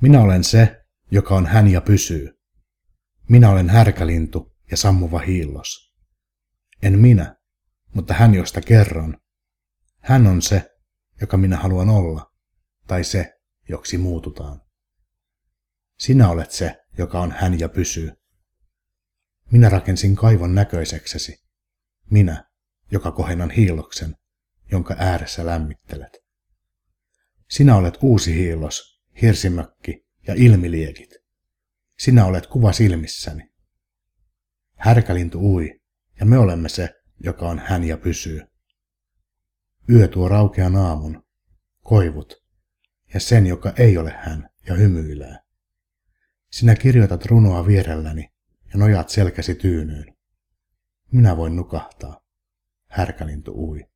Minä olen se, joka on hän ja pysyy. Minä olen härkälintu ja sammuva hiillos. En minä, mutta hän, josta kerron. Hän on se, joka minä haluan olla, tai se, joksi muututaan. Sinä olet se, joka on hän ja pysyy. Minä rakensin kaivon näköiseksesi. Minä, joka kohennan hiilloksen, jonka ääressä lämmittelet. Sinä olet uusi hiillos, hirsimökki ja ilmiliekit. Sinä olet kuva silmissäni. Härkälintu ui, ja me olemme se, joka on hän ja pysyy. Yö tuo raukean aamun, koivut, ja sen, joka ei ole hän ja hymyilee. Sinä kirjoitat runoa vierelläni ja nojat selkäsi tyynyyn. Minä voin nukahtaa. Härkälintu ui.